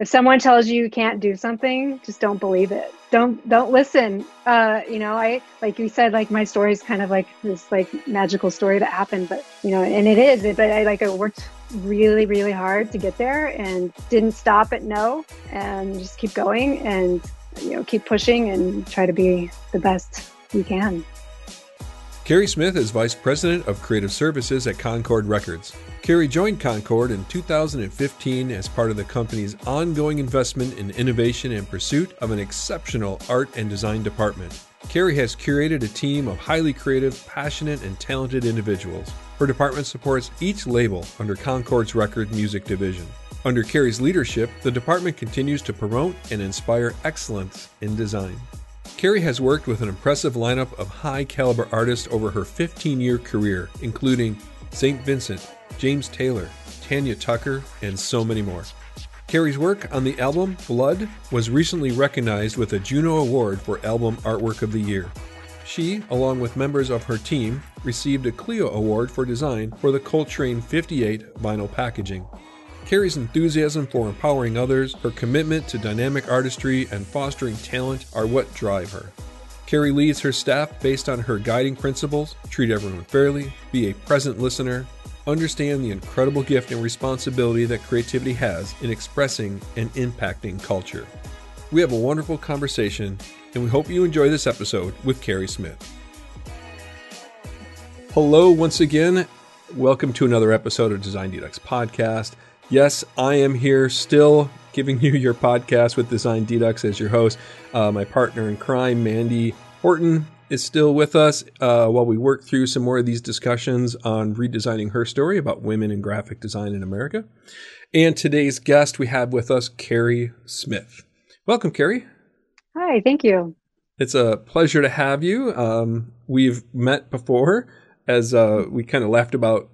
if someone tells you you can't do something, just don't believe it. Don't don't listen. Uh, you know, I like you said, like my story is kind of like this like magical story that happened, but you know, and it is. But I like I worked really really hard to get there and didn't stop at no and just keep going and you know keep pushing and try to be the best you can. Carrie Smith is Vice President of Creative Services at Concord Records. Carrie joined Concord in 2015 as part of the company's ongoing investment in innovation and pursuit of an exceptional art and design department. Carrie has curated a team of highly creative, passionate, and talented individuals. Her department supports each label under Concord's record music division. Under Carrie's leadership, the department continues to promote and inspire excellence in design. Carrie has worked with an impressive lineup of high caliber artists over her 15 year career, including St. Vincent, James Taylor, Tanya Tucker, and so many more. Carrie's work on the album Blood was recently recognized with a Juno Award for Album Artwork of the Year. She, along with members of her team, received a Clio Award for design for the Coltrane 58 vinyl packaging. Carrie's enthusiasm for empowering others, her commitment to dynamic artistry, and fostering talent are what drive her. Carrie leads her staff based on her guiding principles treat everyone fairly, be a present listener, understand the incredible gift and responsibility that creativity has in expressing and impacting culture. We have a wonderful conversation, and we hope you enjoy this episode with Carrie Smith. Hello, once again. Welcome to another episode of Design Dedux Podcast. Yes, I am here still giving you your podcast with Design Dedux as your host. Uh, my partner in crime, Mandy Horton, is still with us uh, while we work through some more of these discussions on redesigning her story about women in graphic design in America. And today's guest we have with us, Carrie Smith. Welcome, Carrie. Hi, thank you. It's a pleasure to have you. Um, we've met before as uh, we kind of laughed about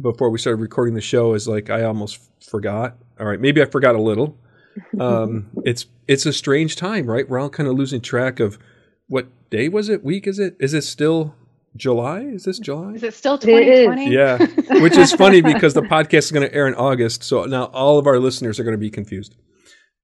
before we started recording the show is like I almost forgot. All right, maybe I forgot a little. Um, it's it's a strange time, right? We're all kind of losing track of what day was it? Week is it? Is it still July? Is this July? Is it still 2020? Yeah, which is funny because the podcast is going to air in August, so now all of our listeners are going to be confused.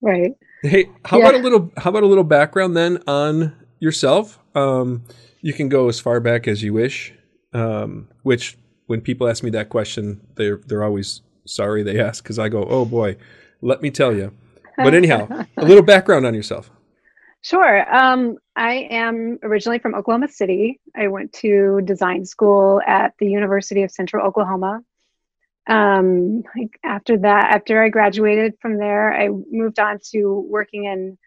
Right. Hey, how yeah. about a little? How about a little background then on yourself? Um, you can go as far back as you wish. Um, which when people ask me that question, they're they're always sorry they ask because I go, oh boy, let me tell you. But anyhow, a little background on yourself. Sure. Um, I am originally from Oklahoma City. I went to design school at the University of Central Oklahoma. Um, after that, after I graduated from there, I moved on to working in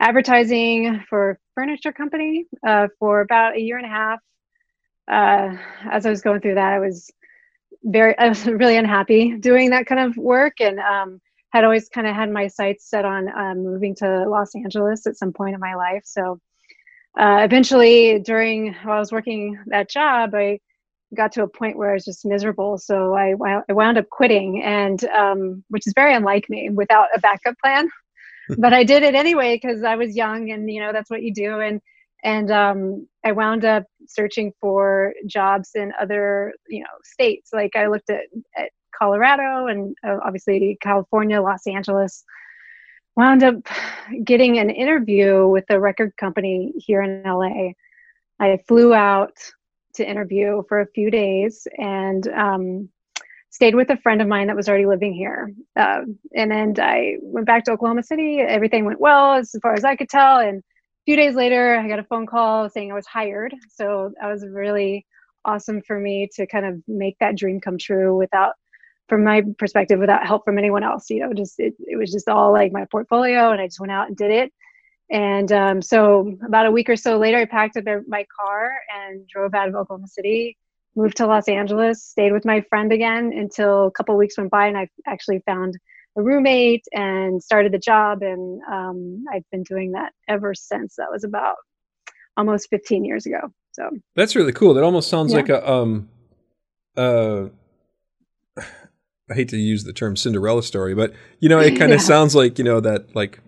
advertising for a furniture company uh, for about a year and a half uh, as I was going through that, I was very, I was really unhappy doing that kind of work and um, had always kind of had my sights set on um, moving to Los Angeles at some point in my life. So uh, eventually, during while I was working that job, I got to a point where I was just miserable. So I, I wound up quitting, and um, which is very unlike me without a backup plan. but I did it anyway because I was young, and you know that's what you do. And and um, I wound up searching for jobs in other you know states. Like I looked at, at Colorado and uh, obviously California, Los Angeles. Wound up getting an interview with a record company here in LA. I flew out to interview for a few days and um, stayed with a friend of mine that was already living here. Uh, and then I went back to Oklahoma City. Everything went well as far as I could tell. And few days later, I got a phone call saying I was hired. So that was really awesome for me to kind of make that dream come true without, from my perspective, without help from anyone else. You know, just it, it was just all like my portfolio, and I just went out and did it. And um, so about a week or so later, I packed up my car and drove out of Oklahoma City, moved to Los Angeles, stayed with my friend again until a couple weeks went by, and I actually found a roommate and started the job. And um, I've been doing that ever since. That was about almost 15 years ago. So that's really cool. That almost sounds yeah. like a, um, uh, I hate to use the term Cinderella story, but you know, it kind of yeah. sounds like, you know, that like,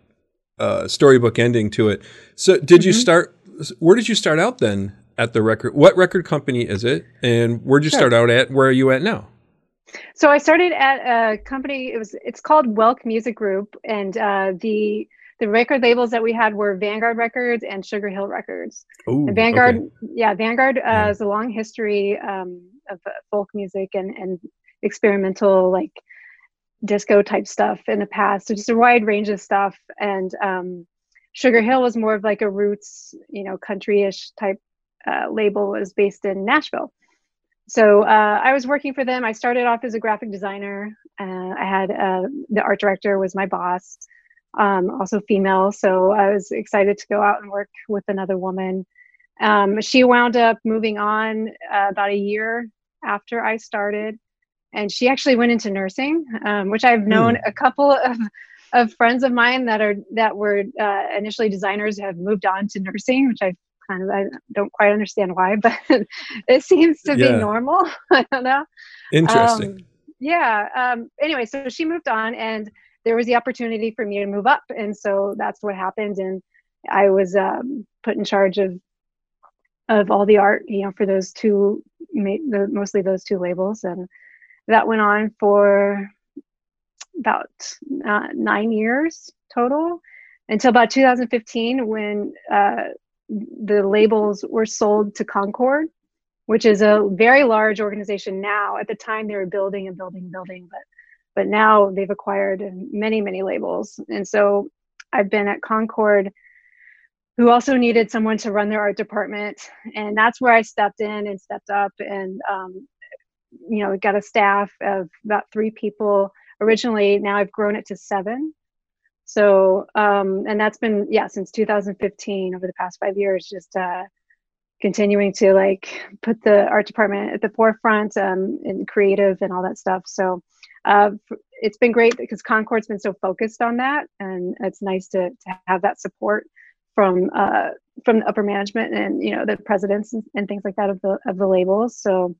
uh, storybook ending to it. So did mm-hmm. you start, where did you start out then at the record? What record company is it? And where'd you sure. start out at? Where are you at now? So I started at a company. It was it's called Welk Music Group, and uh, the the record labels that we had were Vanguard Records and Sugar Hill Records. Ooh, and Vanguard, okay. yeah, Vanguard uh, Yeah. has a long history um, of uh, folk music and and experimental like disco type stuff in the past. So just a wide range of stuff. And um, Sugar Hill was more of like a roots, you know, country-ish type uh, label. It was based in Nashville. So uh, I was working for them. I started off as a graphic designer. Uh, I had uh, the art director was my boss, um, also female. So I was excited to go out and work with another woman. Um, she wound up moving on uh, about a year after I started, and she actually went into nursing, um, which I've known a couple of of friends of mine that are that were uh, initially designers have moved on to nursing, which I kind of I don't quite understand why, but it seems to Yeah. be normal. I don't know. Interesting. Um, yeah. Um, anyway, so she moved on, and there was the opportunity for me to move up, and so that's what happened. And I was um, put in charge of of all the art, you know, for those two, the, mostly those two labels, and that went on for about uh, nine years total until about 2015 when uh, the labels were sold to Concord, which is a very large organization now. At the time, they were building and building and building, but but now they've acquired many many labels, and so I've been at Concord, who also needed someone to run their art department, and that's where I stepped in and stepped up, and um, you know got a staff of about three people originally. Now I've grown it to seven. So, um, and that's been, yeah, since 2015 over the past five years, just uh, continuing to like put the art department at the forefront um, and creative and all that stuff. So, uh, it's been great because Concord's been so focused on that, and it's nice to, to have that support from uh, from the upper management and you know the presidents and, and things like that of the of the labels. So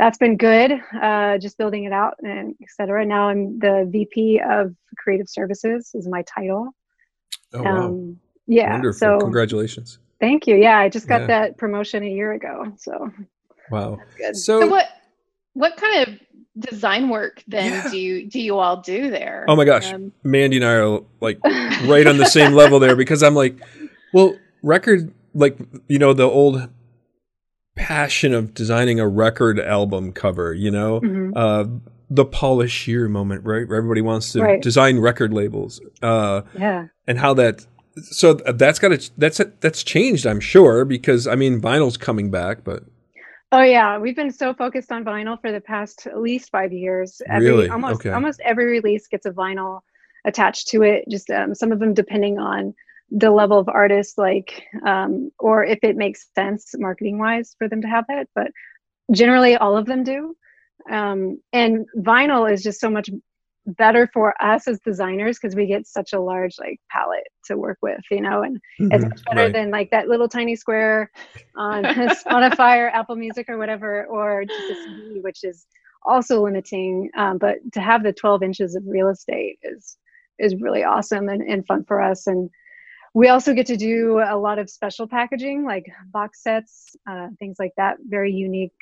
that's been good. Uh, just building it out and et cetera. Now I'm the VP of Creative Services is my title. oh wow. Um, yeah. Wonderful. So Congratulations. thank you. Yeah, I just got Yeah. that promotion a year ago. So Wow. that's good. So, So what what kind of design work then Yeah. do you do you all do there? Oh my gosh. Um, Mandy and I are like right on the same level there because I'm like, well, record like you know the old passion of designing a record album cover, you know, Mhm. uh, the Paula Scher moment, right? Where everybody wants to Right. design record labels, uh, Yeah. and how that. So that's got to that's that's changed, I'm sure, because I mean vinyl's coming back, but Oh yeah, we've been so focused on vinyl for the past at least five years. Every, Really? Almost Okay. almost every release gets a vinyl attached to it. Just um, some of them depending on the level of artist, like um, or if it makes sense marketing wise for them to have that. But generally, all of them do. Um, and vinyl is just so much better for us as designers because we get such a large like palette to work with, you know, and it's much better Right. than like that little tiny square on Spotify or Apple Music or whatever, or just a CD, which is also limiting. Um, but to have the 12 inches of real estate is is really awesome and, and fun for us. And we also get to do a lot of special packaging, like box sets, uh, things like that. Very unique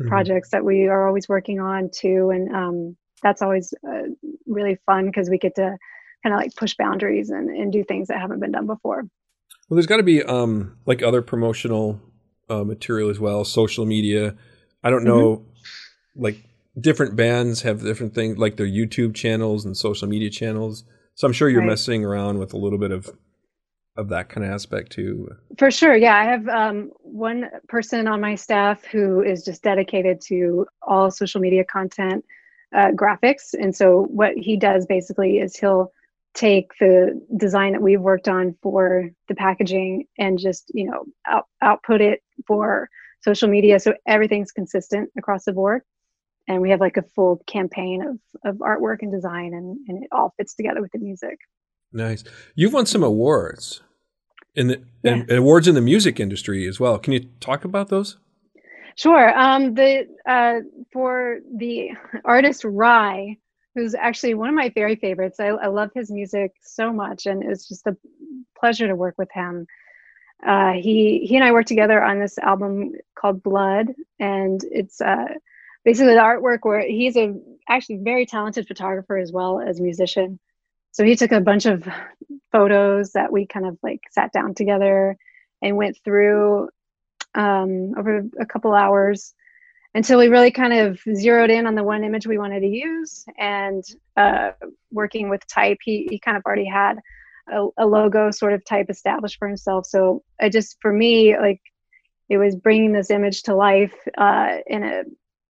Mhm. projects that we are always working on too, and um, that's always uh, really fun because we get to kind of like push boundaries and, and do things that haven't been done before. Well, there's got to be um like other promotional uh, material as well, social media. I don't know, like different bands have different things, like their YouTube channels and social media channels. So I'm sure you're Right. messing around with a little bit of of that kind of aspect too. For sure, yeah. I have um, one person on my staff who is just dedicated to all social media content, uh, graphics, and so what he does basically is he'll take the design that we've worked on for the packaging and just you know out, output it for social media, so everything's consistent across the board. And we have like a full campaign of of artwork and design, and and it all fits together with the music. Nice. You've won some awards in the and awards in the music industry as well. Can you talk about those? Sure. Um, the uh, for the artist Rhye, who's actually one of my very favorites. I, I love his music so much, and it's just a pleasure to work with him. Uh, he he and I worked together on this album called Blood, and it's uh, basically the artwork where he's a actually very talented photographer as well as musician. So he took a bunch of photos that we kind of like sat down together and went through um, over a couple hours until we really kind of zeroed in on the one image we wanted to use and uh, working with type. He, he kind of already had a, a, logo sort of type established for himself. So i just for me like it was bringing this image to life uh, in a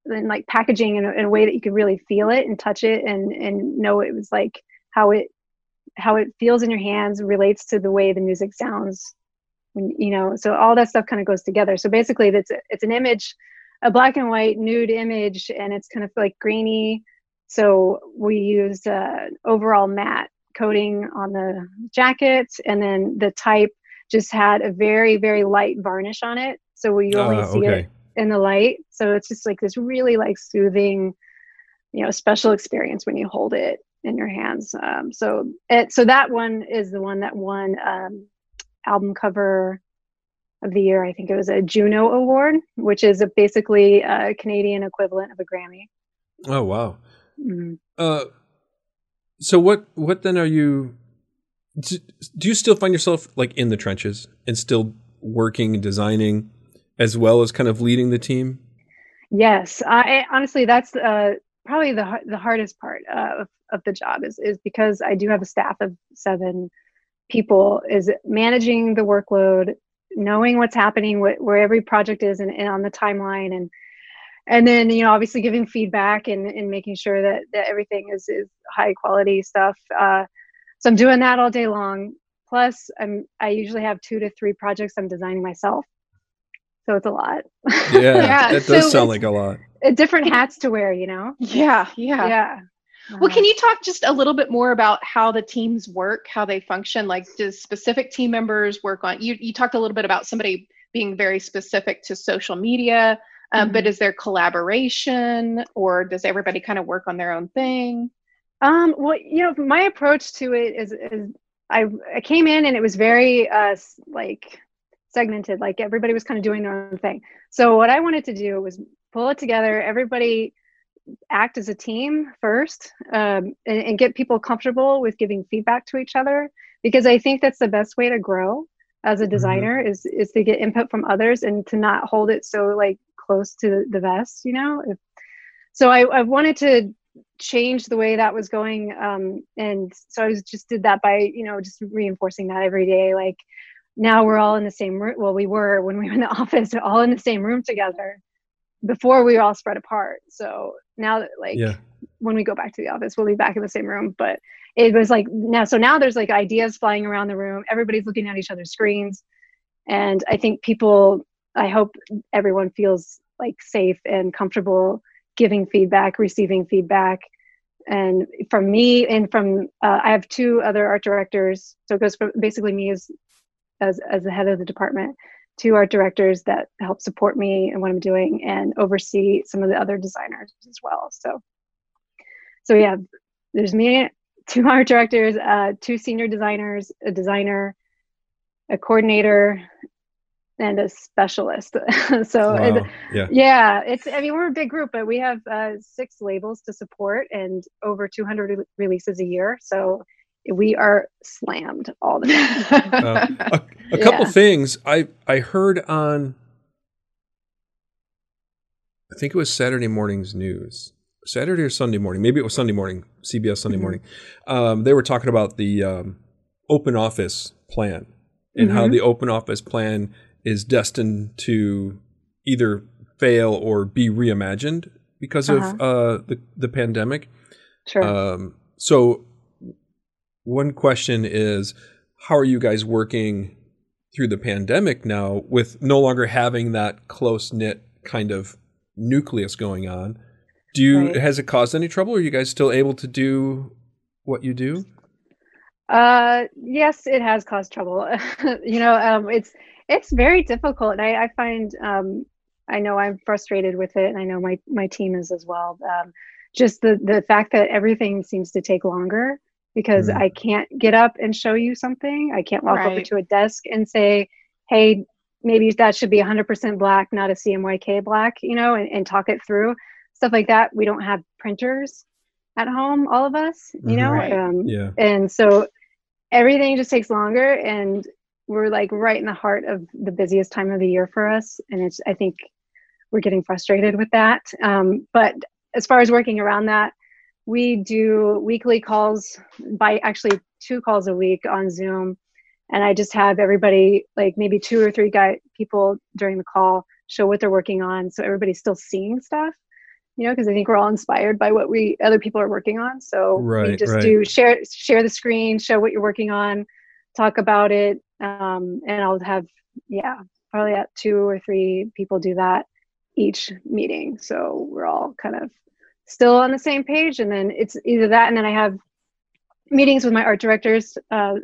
in like packaging in a, in a way that you could really feel it and touch it and and know it was like how it how it feels in your hands relates to the way the music sounds when you know so all that stuff kind of goes together so basically it's it's an image a black and white nude image and it's kind of like grainy. So we used uh, overall matte coating on the jacket and then the type just had a very, very light varnish on it. So you only uh, see okay. it in the light. So it's just like this really like soothing, you know, special experience when you hold it in your hands. Um, so it, so that one is the one that won um, album cover of the year. I think it was a Juno Award, which is a basically a Canadian equivalent of a Grammy. Oh wow! Mm-hmm. Uh, so what? What then are you? Do, do you still find yourself like in the trenches and still working and designing, as well as kind of leading the team? Yes, I honestly that's uh, probably the the hardest part uh, of of the job is is because I do have a staff of seven people is managing the workload knowing what's happening wh- where every project is and, and, on the timeline and and then you know obviously giving feedback and, and making sure that, that everything is, is high quality stuff uh, so i'm doing that all day long. Plus i'm i usually have two to three projects i'm designing myself. So it's a lot. Yeah, yeah that does so sound like a lot different hats to wear you know yeah yeah yeah well, can you talk just a little bit more about how the teams work, how they function? Like, does specific team members work on? You you talked a little bit about somebody being very specific to social media, um, mm-hmm. but is there collaboration, or does everybody kind of work on their own thing? Um, well, you know, my approach to it is, is I I came in and it was very uh like segmented, like everybody was kind of doing their own thing. So what I wanted to do was pull it together. Everybody act as a team first um, and, and, get people comfortable with giving feedback to each other because i think that's the best way to grow as a mm-hmm. designer mm-hmm. is is to get input from others and to not hold it so like close to the vest you know if, so I, I wanted to change the way that was going um, and so i was just did that by you know just reinforcing that every day like now we're all in the same room well we were when we were in the office all in the same room together before we were all spread apart. So now that like yeah. when we go back to the office, we'll be back in the same room. But it was like now so now there's like ideas flying around the room. Everybody's looking at each other's screens. And I think people I hope everyone feels like safe and comfortable giving feedback, receiving feedback. And from me and from uh, I have two other art directors. So it goes from basically me as as as the head of the department two art directors that help support me and what I'm doing and oversee some of the other designers as well. So, so yeah, there's me, two art directors, uh, two senior designers, a designer, a coordinator, and a specialist. so wow. yeah. yeah, it's I mean we're a big group, but we have uh, six labels to support and over 200 re- releases a year. So we are slammed all the time. uh, a, a, couple yeah. things I I heard on I think it was Saturday morning's news. Saturday or Sunday morning, maybe it was Sunday morning, CBS Sunday mm-hmm. morning. Um, they were talking about the um, open office plan and mm-hmm. how the open office plan is destined to either fail or be reimagined because uh-huh. of uh, the the pandemic. Sure. Um, so one question is how are you guys working through the pandemic now with no longer having that close knit kind of nucleus going on? Do you right. has it caused any trouble? Are you guys still able to do what you do? Uh, yes, it has caused trouble. you know, um, it's it's very difficult, and I, I find um, I know I'm frustrated with it, and I know my my team is as well. Um, just the the fact that everything seems to take longer because mm. I can't get up and show you something. I can't walk right. over to a desk and say, hey, maybe that should be 100% black, not a CMYK black, you know, and, and talk it through. stuff like that. We don't have printers at home, all of us, you know? Right. Um, Yeah. and so everything just takes longer and we're like right in the heart of the busiest time of the year for us. And it's, I think we're getting frustrated with that. Um, but as far as working around that, we do weekly calls by actually two calls a week on Zoom. And I just have everybody, like maybe two or three guy people during the call, show what they're working on. So everybody's still seeing stuff, you know, because I think we're all inspired by what we other people are working on. So we just right. do share share the screen, show what you're working on, talk about it. Um, and I'll have, yeah, probably at two or three people do that each meeting. So we're all kind of still on the same page. And then it's either that, and then I have meetings with my art directors, uh,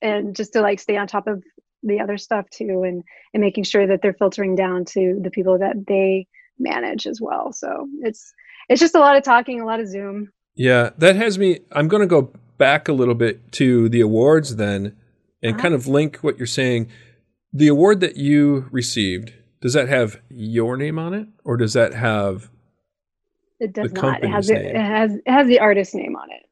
and just to like stay on top of the other stuff too, and and making sure that they're filtering down to the people that they manage as well. So it's it's just a lot of talking, a lot of Zoom. Yeah, that has me. I'm going to go back a little bit to the awards then and Uh-huh. kind of link what you're saying. The award that you received, does that have your name on it or does that have. It does not. It has it, has it has the artist name on it.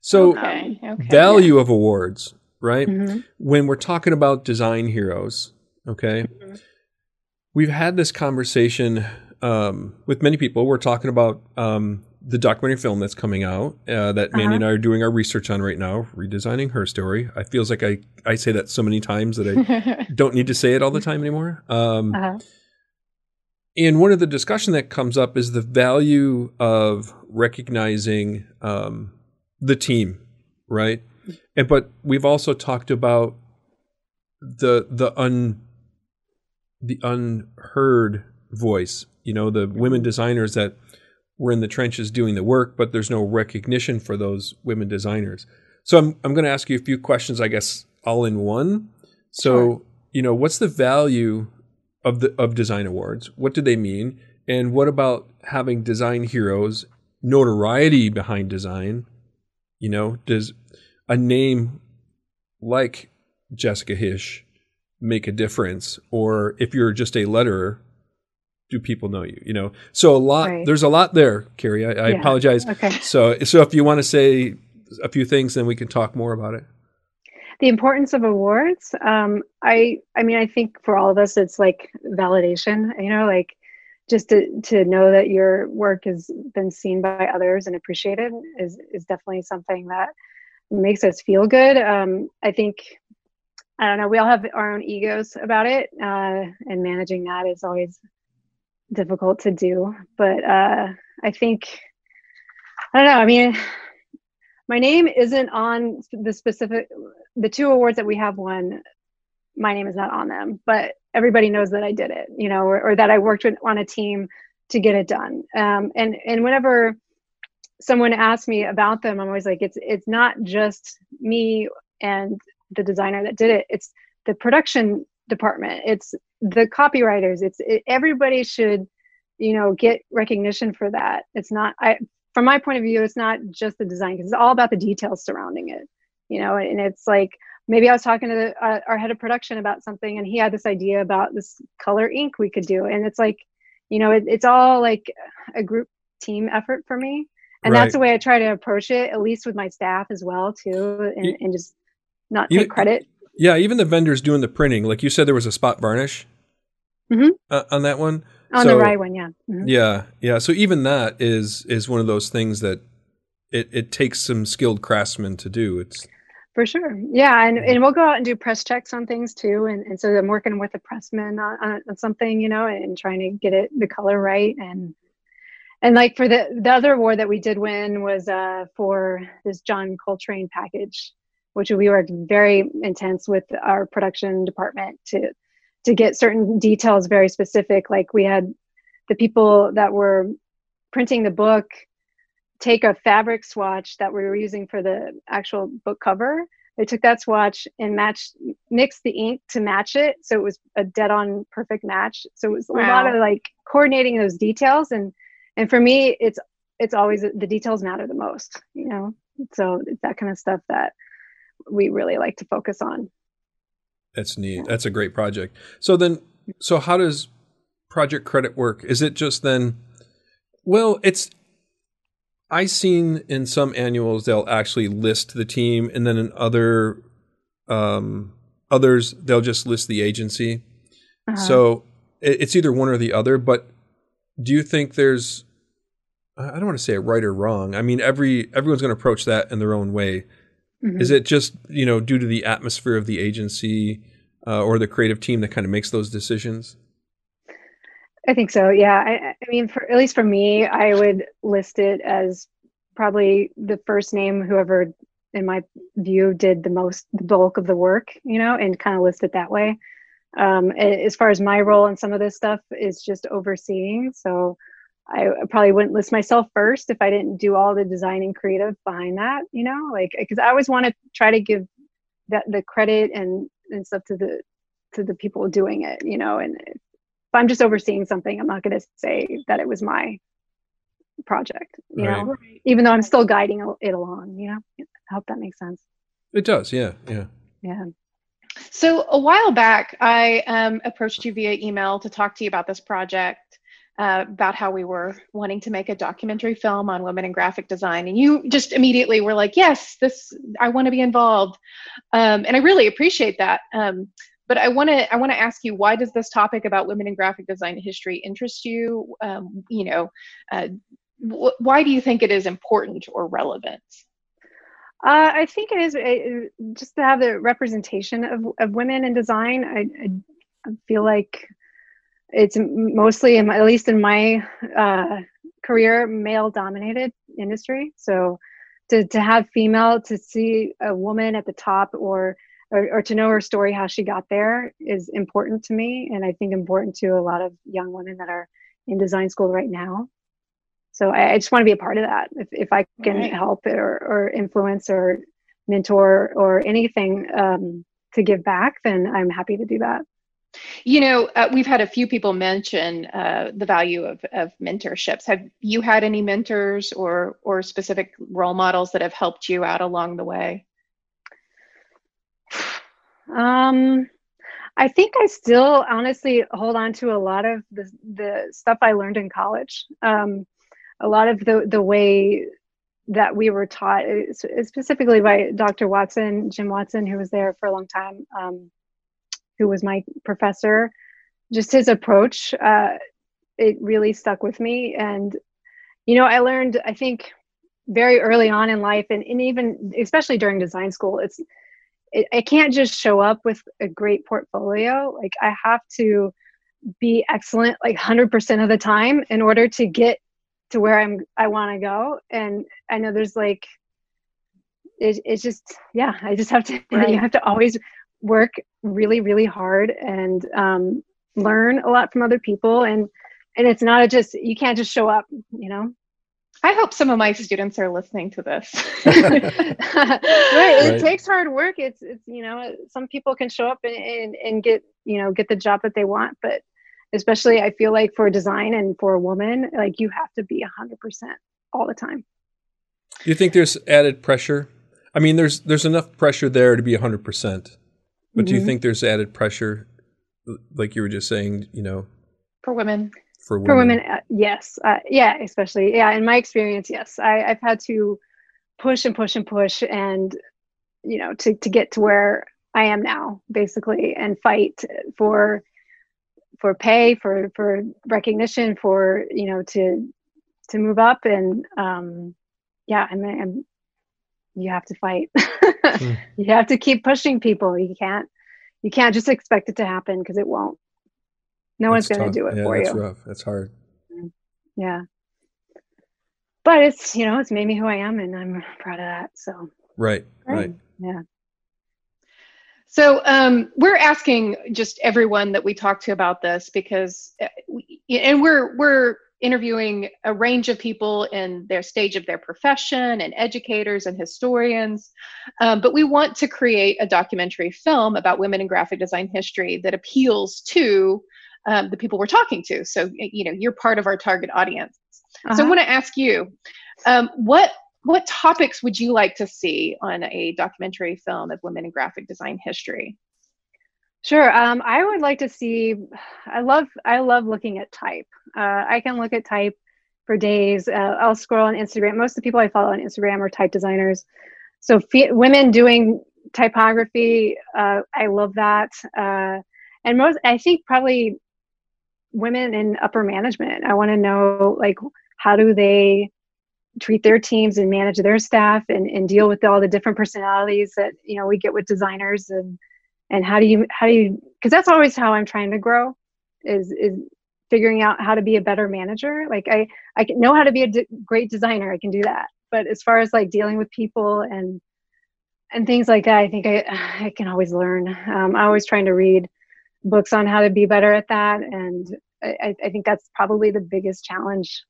So, Okay. Okay. value of awards, right? Mhm. When we're talking about design heroes, okay, Mhm. we've had this conversation um, with many people. We're talking about um, the documentary film that's coming out uh, that Mandy Uh-huh. and I are doing our research on right now, redesigning her story. I feels like I, I say that so many times that I don't need to say it all the time anymore. Um, Uh-huh. And one of the discussion that comes up is the value of recognizing um, the team, right? And but we've also talked about the the un the unheard voice. You know, the women designers that were in the trenches doing the work, but there's no recognition for those women designers. So I'm I'm going to ask you a few questions, I guess, all in one. So Sure. you know, what's the value of the of design awards? What do they mean? And what about having design heroes, notoriety behind design? You know, does a name like Jessica Hische make a difference? Or if you're just a letterer, do people know you? You know, so a lot. Right. There's a lot there, Carrie. I, I Yeah. apologize. Okay. So, so if you want to say a few things, then we can talk more about it. The importance of awards um i i mean i think for all of us it's like validation you know like just to to know that your work has been seen by others and appreciated is is definitely something that makes us feel good. Um i think i don't know we all have our own egos about it uh and managing that is always difficult to do. But uh i think i don't know i mean my name isn't on the specific the two awards that we have won my name is not on them but everybody knows that i did it you know or, or that i worked with, on a team to get it done. Um, and and whenever someone asks me about them i'm always like it's it's not just me and the designer that did it. It's the production department. It's the copywriters. It's it, everybody should you know get recognition for that. It's not i from my point of view it's not just the design because it's all about the details surrounding it you know and it's like maybe i was talking to the, uh, our head of production about something and he had this idea about this color ink we could do and it's like you know it, it's all like a group team effort for me and Right. that's the way i try to approach it at least with my staff as well too and, You- and just not you- take credit Yeah, even the vendors doing the printing, like you said, there was a spot varnish Mhm. uh, on that one. On So- the right one yeah Mhm. Yeah, yeah. So even that is is one of those things that it, it takes some skilled craftsmen to do. It's For sure. Yeah. And, and we'll go out and do press checks on things too. And, and so I'm working with a pressman on, on, on something, you know, and trying to get it the color right. And and like for the the other award that we did win was uh for this John Coltrane package, which we worked very intense with our production department to to get certain details very specific. Like we had the people that were printing the book take a fabric swatch that we were using for the actual book cover. They took that swatch and matched, mixed the ink to match it, so it was a dead-on perfect match. So it was a lot of like coordinating those details, and and for me, it's it's always the details matter the most, you know. So it's that kind of stuff that we really like to focus on. That's neat. That's a great project. So then, so how does project credit work? Is it just then Well, it's I've seen in some annuals they'll actually list the team, and then in other um, others they'll just list the agency. Uh-huh. So it's either one or the other. But do you think there's I don't want to say a right or wrong. I mean, every everyone's going to approach that in their own way. Mm-hmm. Is it just you know due to the atmosphere of the agency uh, or the creative team that kind of makes those decisions? I think so. Yeah. I, I mean, for at least for me, I would list it as probably the first name whoever, in my view, did the most, the bulk of the work. You know, and kind of list it that way. Um, as far as my role in some of this stuff is just overseeing. So I probably wouldn't list myself first if I didn't do all the design and creative behind that, you know, like because I always want to try to give that the credit and and stuff to the to the people doing it, you know, and if I'm just overseeing something, I'm not going to say that it was my project, you right. know, even though I'm still guiding it along, you know. I hope that makes sense. It does, yeah, yeah. Yeah. So a while back, I um, approached you via email to talk to you about this project uh, about how we were wanting to make a documentary film on women in graphic design. And you just immediately were like yes this i want to be involved. Um, and i really appreciate that. Um, but i want to i want to ask you why does this topic about women in graphic design history interest you? Um, you know uh, wh- why do you think it is important or relevant? Uh, I think it is it, just to have the representation of, of women in design. I, I feel like it's mostly in my, at least in my uh, career male dominated industry. So to, to have female to see a woman at the top or, or, or to know her story how she got there is important to me and i think important to a lot of young women that are in design school right now. So i, I just want to be a part of that. If, if i can right. help or, or influence or mentor or anything um, to give back then i'm happy to do that you know, uh, we've had a few people mention uh, the value of, of mentorships. Have you had any mentors or or specific role models that have helped you out along the way? Um, I think I still honestly hold on to a lot of the the stuff I learned in college. Um, a lot of the the way that we were taught, specifically by Dr. Watson, Jim Watson, who was there for a long time. Um, who was my professor, just his approach, uh, it really stuck with me. And, you know, I learned, I think, very early on in life, and, and even especially during design school, it's, it, I can't just show up with a great portfolio. Like, I have to be excellent like 100% of the time in order to get to where I'm I want to go. And I know there's like it, it's just yeah i just have to right. you have to always work really really hard and um, learn a lot from other people and and it's not a just you can't just show up you know I hope some of my students are listening to this. right. It right. takes hard work. It's it's you know some people can show up and, and and get you know get the job that they want, but especially I feel like for design and for a woman, like you have to be a hundred percent all the time. Do you think there's added pressure? I mean, there's there's enough pressure there to be a hundred percent. But mm-hmm. do you mm-hmm. think there's added pressure, like you were just saying, you know, for women? For women, for women uh, yes, uh, yeah, especially yeah. In my experience, yes, I, I've had to push and push and push, and you know, to to get to where I am now, basically, and fight for for pay, for for recognition, for you know, to to move up, and um, yeah, I mean, I'm you have to fight. mm. You have to keep pushing people. You can't you can't just expect it to happen because it won't. No that's one's going to do it yeah, for that's you. That's rough. That's hard. Yeah. But it's, you know, it's made me who I am and I'm proud of that. So Right. Right. Yeah. So um, we're asking just everyone that we talk to about this because, uh, we, and we're we're interviewing a range of people in their stage of their profession and educators and historians. Um, but we want to create a documentary film about women in graphic design history that appeals to um, the people we're talking to. So, you know, you're part of our target audience. Uh-huh. So I want to ask you, um, what what topics would you like to see on a documentary film of women in graphic design history? Sure. Um, I would like to see. I love. I love looking at type. Uh, I can look at type for days. Uh, I'll scroll on Instagram. Most of the people I follow on Instagram are type designers. So f- women doing typography, uh, I love that. Uh, and most, I think probably women in upper management. I want to know like how do they treat their teams and manage their staff and, and deal with all the different personalities that you know we get with designers and and how do you how do you because that's always how i'm trying to grow is is figuring out how to be a better manager. Like i i know how to be a great designer i can do that. But as far as like dealing with people and and things like that i think i i can always learn. Um, i'm always trying to read books on how to be better at that. And i i think that's probably the biggest challenge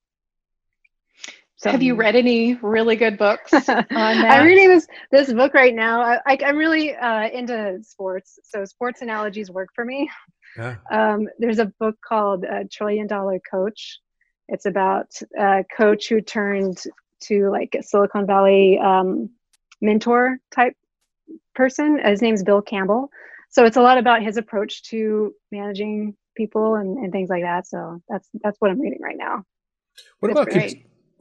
so, Have you read any really good books on that? I'm reading this this book right now. I, am really uh, into sports, so sports analogies work for me. Yeah. Um, there's a book called uh, Trillion Dollar Coach. It's about a coach who turned to like a Silicon Valley um, mentor type person. His name's Bill Campbell. So it's a lot about his approach to managing people and, and things like that. So that's that's what I'm reading right now. What about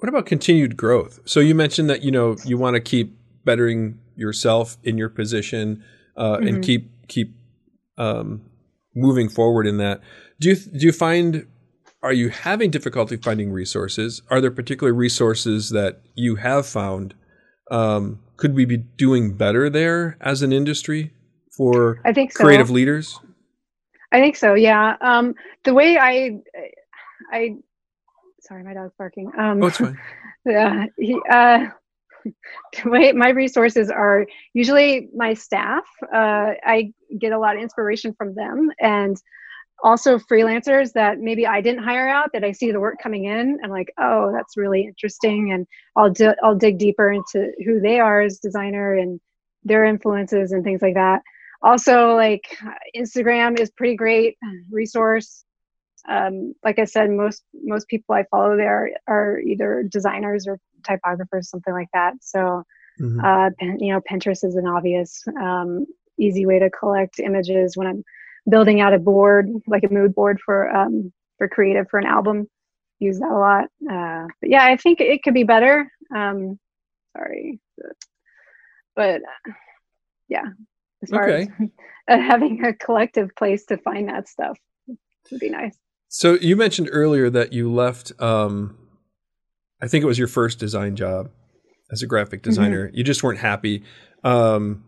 what about continued growth? So you mentioned that you know you want to keep bettering yourself in your position uh, mm-hmm. and keep keep um, moving forward in that. Do you do you find are you having difficulty finding resources? Are there particular resources that you have found? Um, could we be doing better there as an industry for I think so. creative leaders? I think so. Yeah. Um, the way I I sorry, my dog's barking. Um, oh, it's fine. Yeah, he, uh, my, my resources are usually my staff. Uh, I get a lot of inspiration from them and also freelancers that maybe I didn't hire out that I see the work coming in. I'm like, oh, that's really interesting. And I'll, di- I'll dig deeper into who they are as designer and their influences and things like that. Also, like Instagram is pretty great resource um, like I said, most most people I follow there are either designers or typographers, something like that. So, mm-hmm. uh, you know, Pinterest is an obvious um, easy way to collect images when I'm building out a board, like a mood board for um, for creative for an album. Use that a lot. Uh, but yeah, I think it could be better. Um, sorry, but uh, yeah, as far okay. as having a collective place to find that stuff would be nice. So you mentioned earlier that you left. Um, I think it was your first design job as a graphic mm-hmm. designer. Mm-hmm. You just weren't happy. Um,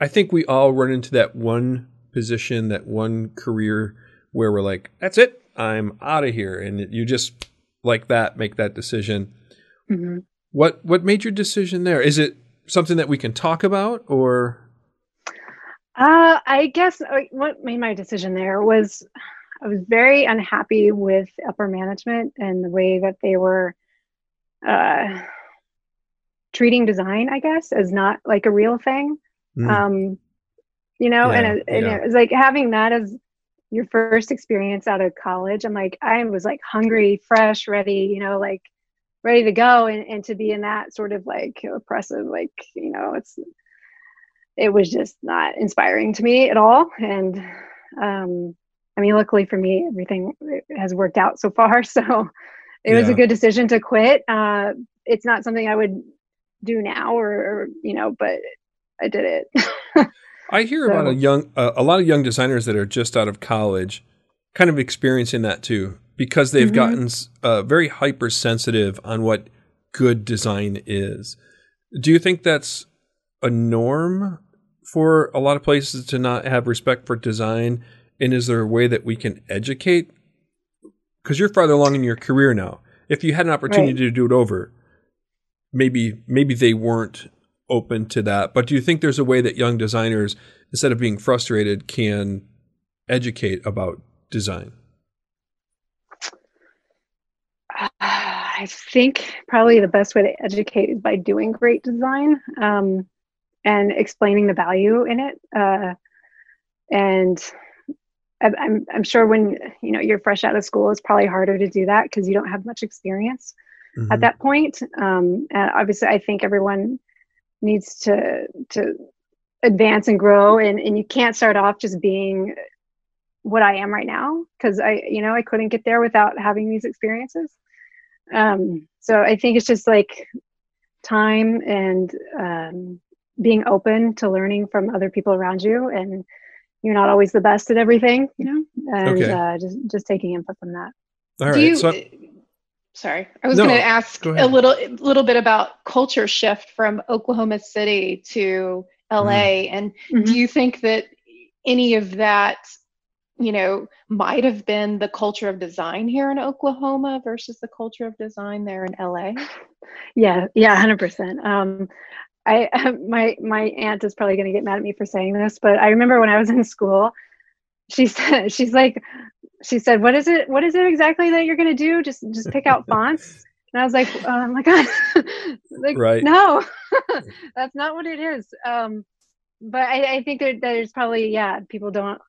I think we all run into that one position, that one career where we're like, "That's it, I'm out of here," and you just like that make that decision. Mm-hmm. What what made your decision there? Is it something that we can talk about, or? Uh, I guess uh, what made my decision there was I was very unhappy with upper management and the way that they were uh, treating design, I guess, as not like a real thing. Mm. Um, you know, yeah, and, it, and yeah. it was like having that as your first experience out of college. I'm like, I was like hungry, fresh, ready, you know, like ready to go. And, and to be in that sort of like oppressive, like, you know, it's, it was just not inspiring to me at all. And, um, I mean, luckily for me, everything has worked out so far. So it yeah. was a good decision to quit. Uh, it's not something I would do now, or, or you know, but I did it. I hear so. about a young, uh, a lot of young designers that are just out of college, kind of experiencing that too, because they've mm-hmm. gotten uh, very hypersensitive on what good design is. Do you think that's a norm for a lot of places to not have respect for design and is there a way that we can educate? Because you're farther along in your career now. If you had an opportunity right. to do it over, maybe maybe they weren't open to that. But do you think there's a way that young designers, instead of being frustrated, can educate about design? I think probably the best way to educate is by doing great design um, and explaining the value in it. Uh, and I'm, I'm sure when you know you're fresh out of school, it's probably harder to do that because you don't have much experience mm-hmm. at that point. Um, and obviously, I think everyone needs to to advance and grow, and and you can't start off just being what I am right now because I you know I couldn't get there without having these experiences. Um, so I think it's just like time and um, being open to learning from other people around you and you're not always the best at everything you know and okay. uh, just just taking input from that all right you, so sorry i was no, going to ask a little little bit about culture shift from oklahoma city to la mm-hmm. and mm-hmm. do you think that any of that you know might have been the culture of design here in oklahoma versus the culture of design there in la yeah yeah 100% um, I my my aunt is probably going to get mad at me for saying this, but I remember when I was in school, she said she's like she said, "What is it? What is it exactly that you're going to do? Just just pick out fonts." And I was like, "Oh my god, like right. no, that's not what it is." Um, but I, I think that there's probably yeah, people don't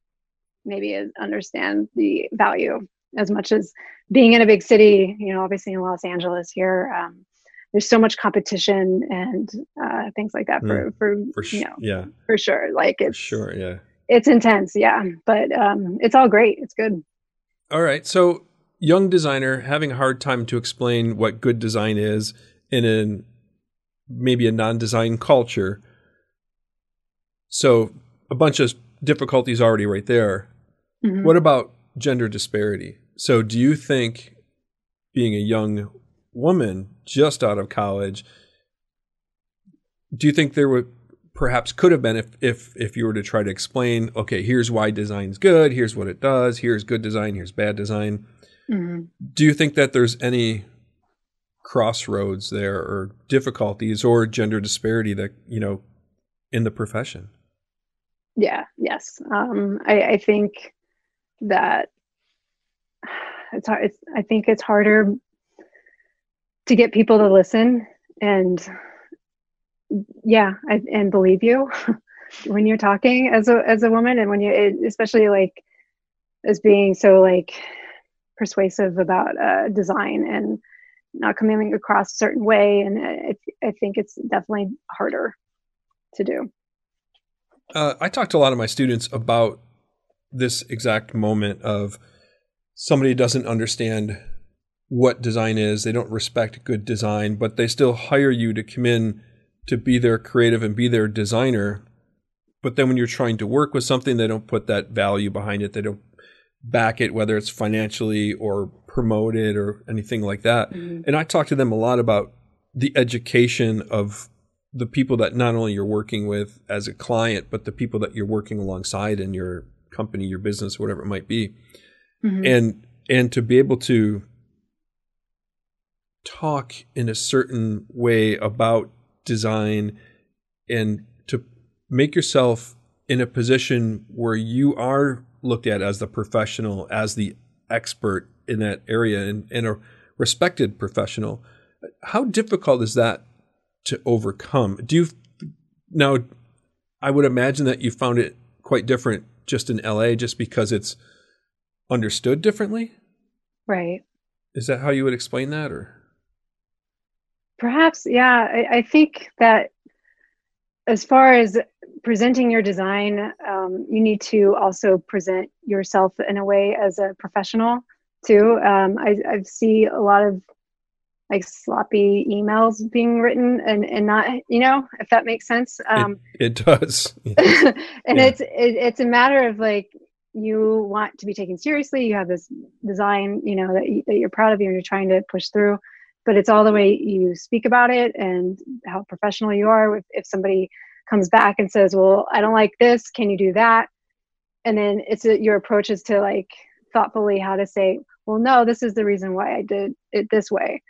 maybe understand the value as much as being in a big city. You know, obviously in Los Angeles here. Um, there's so much competition and uh, things like that for mm, for, for sh- you know yeah. for sure like it's for sure yeah. it's intense yeah but um, it's all great it's good. All right so young designer having a hard time to explain what good design is in a maybe a non-design culture. So a bunch of difficulties already right there. Mm-hmm. what about gender disparity? So do you think being a young woman just out of college, do you think there would perhaps could have been if if if you were to try to explain, okay, here's why design's good, here's what it does, here's good design, here's bad design. Mm-hmm. Do you think that there's any crossroads there or difficulties or gender disparity that, you know, in the profession? Yeah, yes. Um, I, I think that it's hard. It's, I think it's harder to get people to listen and yeah I, and believe you when you're talking as a as a woman and when you especially like as being so like persuasive about uh, design and not coming across a certain way. And I, I think it's definitely harder to do. Uh, i talked to a lot of my students about this exact moment of somebody doesn't understand what design is. They don't respect good design, but they still hire you to come in to be their creative and be their designer. But then when you're trying to work with something, they don't put that value behind it. They don't back it, whether it's financially or promoted or anything like that. Mm-hmm. And I talk to them a lot about the education of the people that not only you're working with as a client, but the people that you're working alongside in your company, your business, whatever it might be. Mm-hmm. And and to be able to talk in a certain way about design and to make yourself in a position where you are looked at as the professional, as the expert in that area and, and a respected professional. How difficult is that to overcome? Do you now? I would imagine that you found it quite different just in LA, just because it's understood differently. Right. Is that how you would explain that, or? Perhaps, yeah. I, I think that as far as presenting your design, um, you need to also present yourself in a way as a professional too. Um, I, I see a lot of like sloppy emails being written and, and not, you know, if that makes sense. Um, it, it does. and yeah. it's, it, it's a matter of like, you want to be taken seriously. You have this design, you know, that, you, that you're proud of you and you're trying to push through but it's all the way you speak about it and how professional you are. If, if somebody comes back and says well i don't like this. Can you do that? And then it's a, your approach is to like thoughtfully how to say well no this is the reason why i did it this way.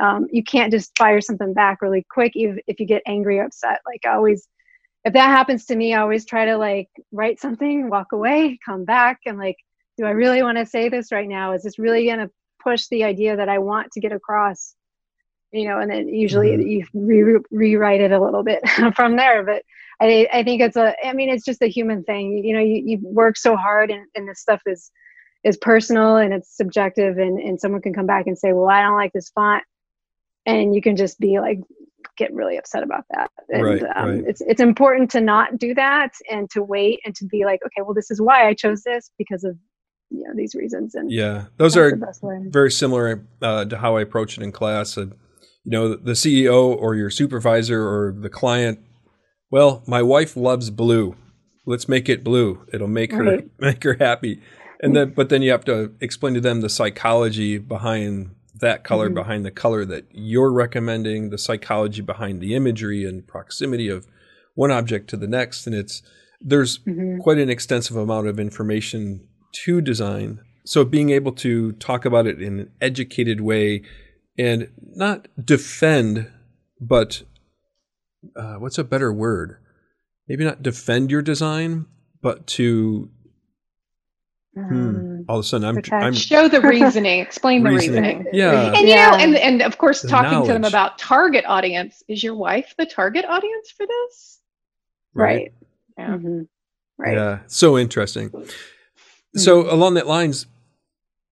Um, you can't just fire something back really quick if, if you get angry or upset. Like I always if that happens to me i always try to like write something walk away come back and like do i really want to say this right now? Is this really going to push the idea that i want to get across you know, and then usually mm-hmm. you re- rewrite it a little bit from there. But I, I think it's a, I mean, it's just a human thing. You, know, you, you work so hard and, and this stuff is, is personal and it's subjective and, and someone can come back and say, well, I don't like this font. And you can just be like, get really upset about that. And right, um, right. it's, it's important to not do that and to wait and to be like, okay, well, this is why I chose this because of you know these reasons and yeah those are very similar uh, to how i approach it in class and you know the ceo or your supervisor or the client well my wife loves blue let's make it blue it'll make her right. make her happy and then but then you have to explain to them the psychology behind that color mm-hmm. behind the color that you're recommending the psychology behind the imagery and proximity of one object to the next and it's there's mm-hmm. quite an extensive amount of information to design. So being able to talk about it in an educated way and not defend, but uh, what's a better word? Maybe not defend your design, but to hmm, um, all of a sudden I'm, I'm show the reasoning, explain the reasoning. Yeah, and you know, and and of course, the talking knowledge. to them about target audience. Is your wife the target audience for this? Right. right. Yeah. Mm-hmm. Right. Yeah. So interesting. So mm-hmm. along that lines,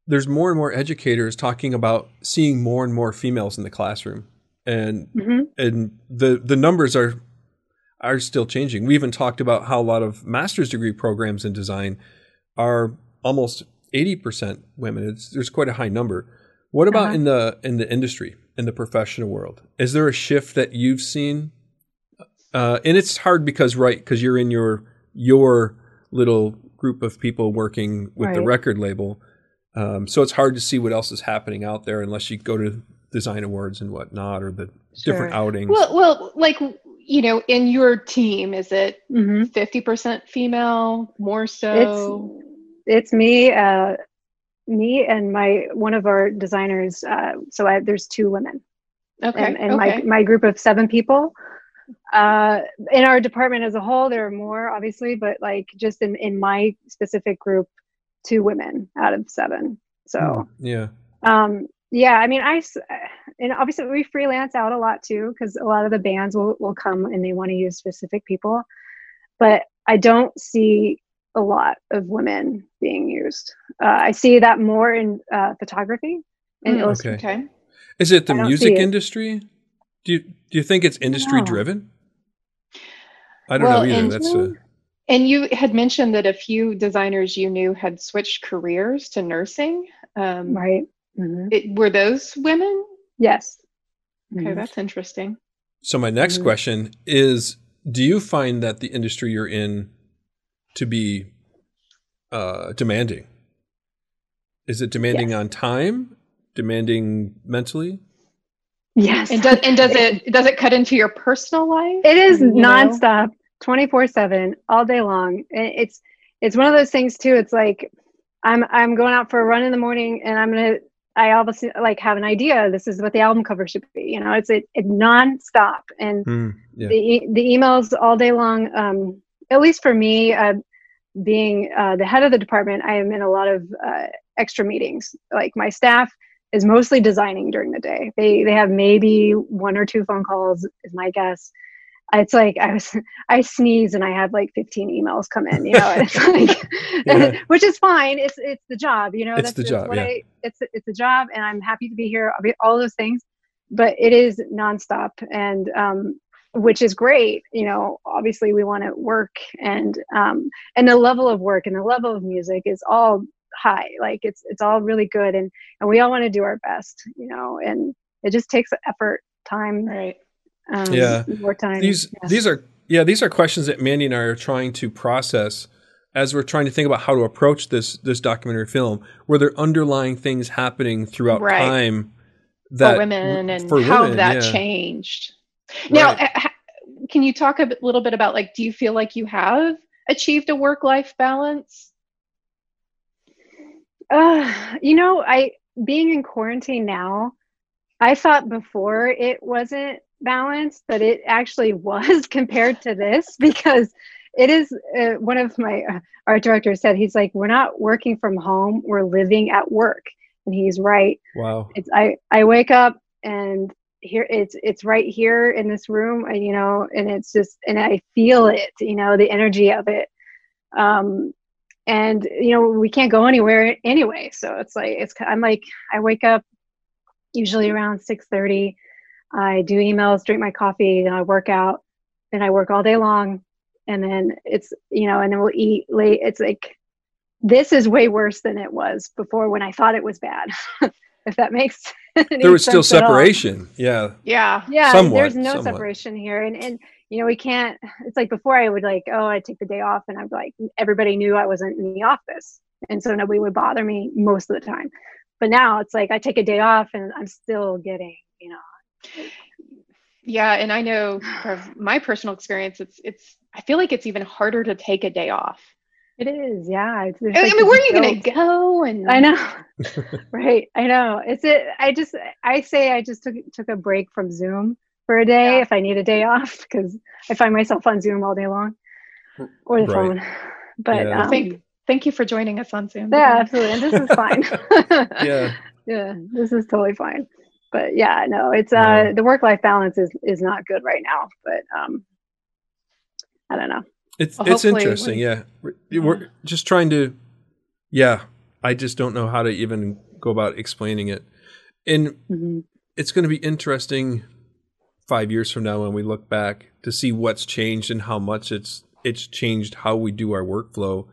there's more and more educators talking about seeing more and more females in the classroom, and mm-hmm. and the the numbers are are still changing. We even talked about how a lot of master's degree programs in design are almost eighty percent women. It's, there's quite a high number. What about uh-huh. in the in the industry in the professional world? Is there a shift that you've seen? Uh, and it's hard because right because you're in your your little group of people working with right. the record label. Um, so it's hard to see what else is happening out there unless you go to design awards and whatnot or the sure. different outings. Well, well, like you know, in your team, is it mm-hmm. 50 mm-hmm. percent female, more so? It's it's me, uh, me and my one of our designers. Uh, so I, there's two women. Okay. And, and okay. my my group of seven people. Uh, in our department as a whole, there are more, obviously, but like just in, in my specific group, two women out of seven. So, hmm, yeah. Um, yeah, I mean, I, and obviously we freelance out a lot too, because a lot of the bands will, will come and they want to use specific people. But I don't see a lot of women being used. Uh, I see that more in uh, photography and mm, illustration. Okay. Is it the music industry? Do you do you think it's industry driven? I don't well, know either. And, That's a... And you had mentioned that a few designers you knew had switched careers to nursing. Um, right. Mm-hmm. It, were those women? Yes. Okay, mm-hmm. that's interesting. So, my next mm-hmm. question is Do you find that the industry you're in to be uh, demanding? Is it demanding yes. on time? Demanding mentally? Yes. And does, and does it, does it cut into your personal life? It is nonstop. 24 7 all day long. And it's it's one of those things too it's like i'm i'm going out for a run in the morning and i'm gonna i obviously like have an idea this is what the album cover should be you know it's a, a non-stop. And mm, yeah. the the emails all day long um at least for me uh, being uh, the head of the department i am in a lot of uh, extra meetings. Like my staff is mostly designing during the day. They they have maybe one or two phone calls is my guess. It's like I was I sneeze and I have like 15 emails come in, you know. it's like, yeah. which is fine. It's it's the job, you know. It's that's, the job. Yeah. I, it's it's a job, and I'm happy to be here. All those things, but it is nonstop, and um, which is great. You know, obviously we want to work, and um, and the level of work and the level of music is all high like it's it's all really good and and we all want to do our best you know and it just takes effort time right um, yeah more time these yeah. these are yeah these are questions that mandy and i are trying to process as we're trying to think about how to approach this this documentary film where there are underlying things happening throughout right. time that for women and for how women, that yeah. changed now right. can you talk a little bit about like do you feel like you have achieved a work life balance uh, you know, I being in quarantine now, I thought before it wasn't balanced, but it actually was compared to this because it is uh, one of my uh, art directors said he's like we're not working from home we're living at work. And he's right. Wow. It's i i wake up and here it's it's right here in this room uh, you know and it's just and i feel it you know the energy of it. Um and you know we can't go anywhere anyway. So it's like it's i'm like i wake up usually around 6.30 i do emails drink my coffee then i work out then i work all day long and then it's you know and then we'll eat late it's like this is way worse than it was before when I thought it was bad. if that makes there was still separation. Yeah. Yeah. Yeah. Somewhat, there's no somewhat. separation here. And and you know, we can't it's like before I would like, oh, I'd take the day off and I'm like everybody knew I wasn't in the office. And so nobody would bother me most of the time. But now it's like I take a day off and I'm still getting, you know. Yeah, and I know from my personal experience, it's it's I feel like it's even harder to take a day off. It is, yeah. It's, I mean, where are you going to go? And I know, right? I know. It's it. I just I say I just took took a break from Zoom for a day yeah. if I need a day off because I find myself on Zoom all day long or the right. phone. But yeah. um, thank thank you for joining us on Zoom. Yeah, absolutely. And this is fine. yeah, yeah, this is totally fine. But yeah, no, it's uh the work life balance is is not good right now. But um, I don't know. It's well, it's interesting, yeah. We're, yeah. We're just trying to, yeah. I just don't know how to even go about explaining it, and mm-hmm. it's going to be interesting five years from now when we look back to see what's changed and how much it's it's changed how we do our workflow,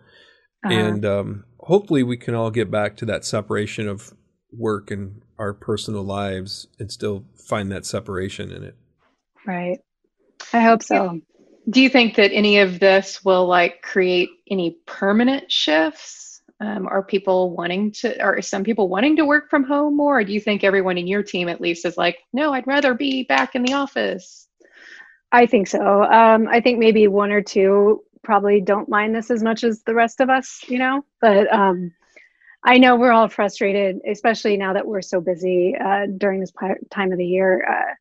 uh-huh. and um, hopefully we can all get back to that separation of work and our personal lives and still find that separation in it. Right. I hope so. Do you think that any of this will like create any permanent shifts? Um, are people wanting to are some people wanting to work from home more? Or do you think everyone in your team at least is like no i'd rather be back in the office i think so. Um, i think maybe one or two probably don't mind this as much as the rest of us you know? But um, i know we're all frustrated especially now that we're so busy uh, during this time of the year uh,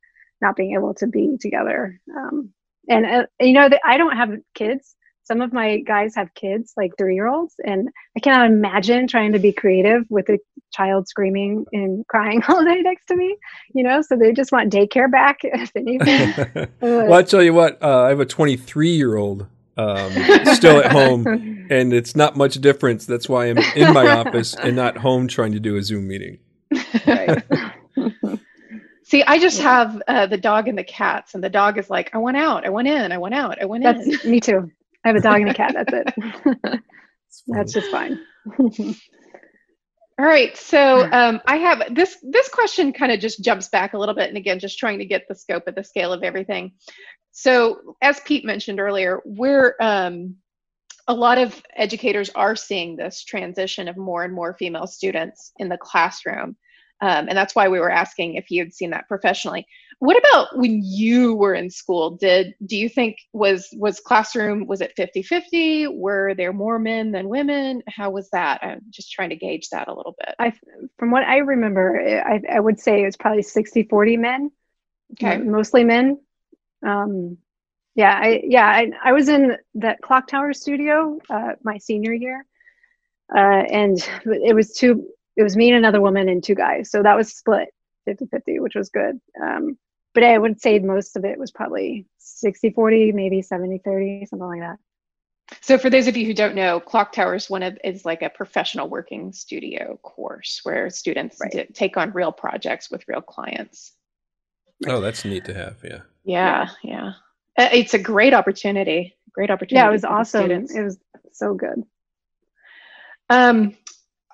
not being able to be together. Um, and uh, you know i don't have kids. Some of my guys have kids like three year olds and i cannot imagine trying to be creative with a child screaming and crying all day next to me you know? So they just want daycare back if anything. Well i tell you what uh, i have a 23 year old um, still at home and it's not much difference that's why i'm in my office and not home trying to do a zoom meeting right See, I just yeah. have uh, the dog and the cats, and the dog is like, I went out, I went in, I went out, I went That's in. me too. I have a dog and a cat. That's it. That's just fine. All right, so um, I have this. This question kind of just jumps back a little bit, and again, just trying to get the scope of the scale of everything. So, as Pete mentioned earlier, we're um, a lot of educators are seeing this transition of more and more female students in the classroom. Um, and that's why we were asking if you had seen that professionally. What about when you were in school? Did do you think was was classroom was it 50-50? Were there more men than women? How was that? I'm just trying to gauge that a little bit. I from what I remember, I, I would say it was probably 60-40 men. Okay. Mostly men. Um, yeah, I yeah, I, I was in that clock tower studio uh, my senior year. Uh, and it was two it was me and another woman and two guys. So that was split 50 50, which was good. Um, but I would say most of it was probably 60 40, maybe 70 30, something like that. So, for those of you who don't know, Clock Tower is one of is like a professional working studio course where students right. take on real projects with real clients. Oh, that's neat to have. Yeah. Yeah, yeah. Uh, it's a great opportunity. Great opportunity. Yeah, it was awesome. It was so good. Um,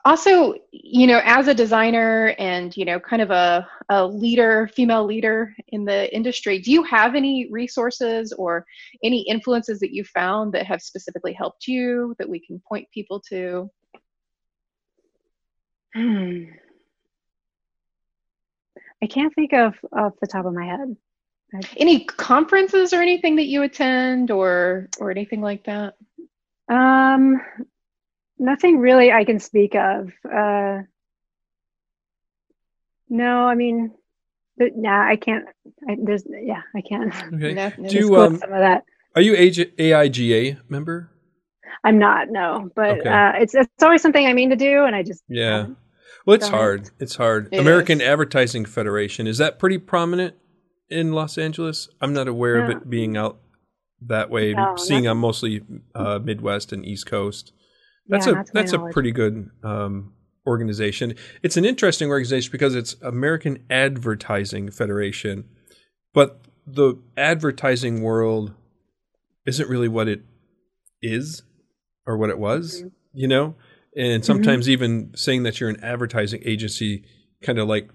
also you know as a designer and you know kind of a, a leader female leader in the industry do you have any resources or any influences that you found that have specifically helped you that we can point people to hmm. I can't think of off the top of my head any conferences or anything that you attend or or anything like that um Nothing really I can speak of. Uh, no, I mean, but, yeah, I can't. I, there's yeah, I can't. Okay. No, Do you, um, some of that. Are you AIGA member? I'm not. No, but okay. uh, it's it's always something I mean to do, and I just yeah. Well, it's hard. It's hard. It American is. Advertising Federation is that pretty prominent in Los Angeles? I'm not aware of it being out that way. No, seeing I'm mostly uh, Midwest and East Coast. That's yeah, a that's a pretty good um, organization. It's an interesting organization because it's American Advertising Federation, but the advertising world isn't really what it is or what it was. Mm-hmm. You know, and sometimes mm-hmm. even saying that you're an advertising agency kind of like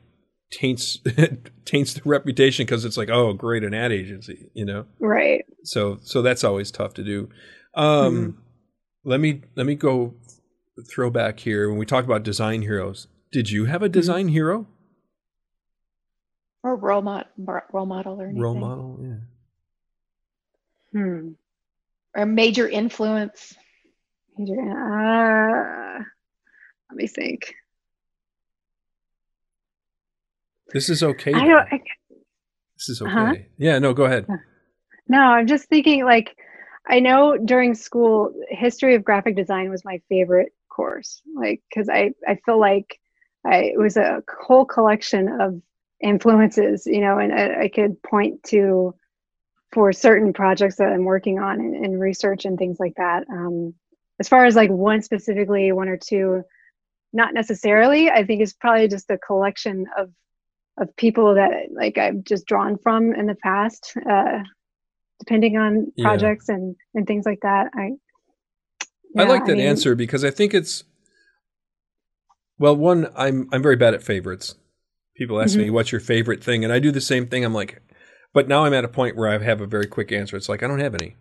taints taints the reputation because it's like oh great an ad agency you know right so so that's always tough to do um mm-hmm. let me let me go throw back here when we talk about design heroes did you have a mm-hmm. design mm-hmm. hero or role model role model or anything? role model yeah hmm or major influence major uh, let me think this is okay. I don't. I, this is uh-huh. okay. Huh? Yeah. No. Go ahead. No, I'm just thinking. Like, I know during school, history of graphic design was my favorite course. Like, because I I feel like I it was a whole collection of influences. You know, and I, I could point to for certain projects that I'm working on and, research and things like that. Um, as far as like one specifically, one or two, not necessarily. I think it's probably just a collection of of people that like I've just drawn from in the past, uh, depending on projects yeah. and and things like that. I yeah, I like that I mean, answer because I think it's well, one I'm I'm very bad at favorites. People ask mm-hmm. me what's your favorite thing, and I do the same thing. I'm like, but now I'm at a point where I have a very quick answer. It's like I don't have any.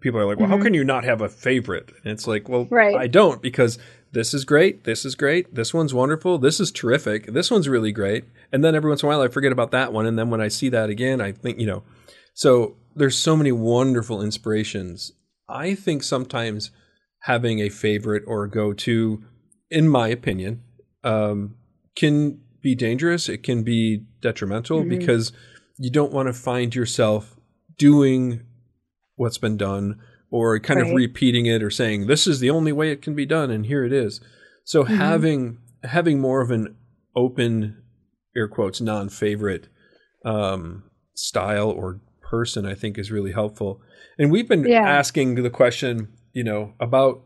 People are like, well, mm-hmm. how can you not have a favorite? And it's like, well, right. I don't because this is great. This is great. This one's wonderful. This is terrific. This one's really great. And then every once in a while, I forget about that one. And then when I see that again, I think, you know, so there's so many wonderful inspirations. I think sometimes having a favorite or a go to, in my opinion, um, can be dangerous. It can be detrimental mm-hmm. because you don't want to find yourself doing what's been done or kind right. of repeating it or saying this is the only way it can be done and here it is so mm-hmm. having having more of an open air quotes non-favorite um, style or person i think is really helpful and we've been yeah. asking the question you know about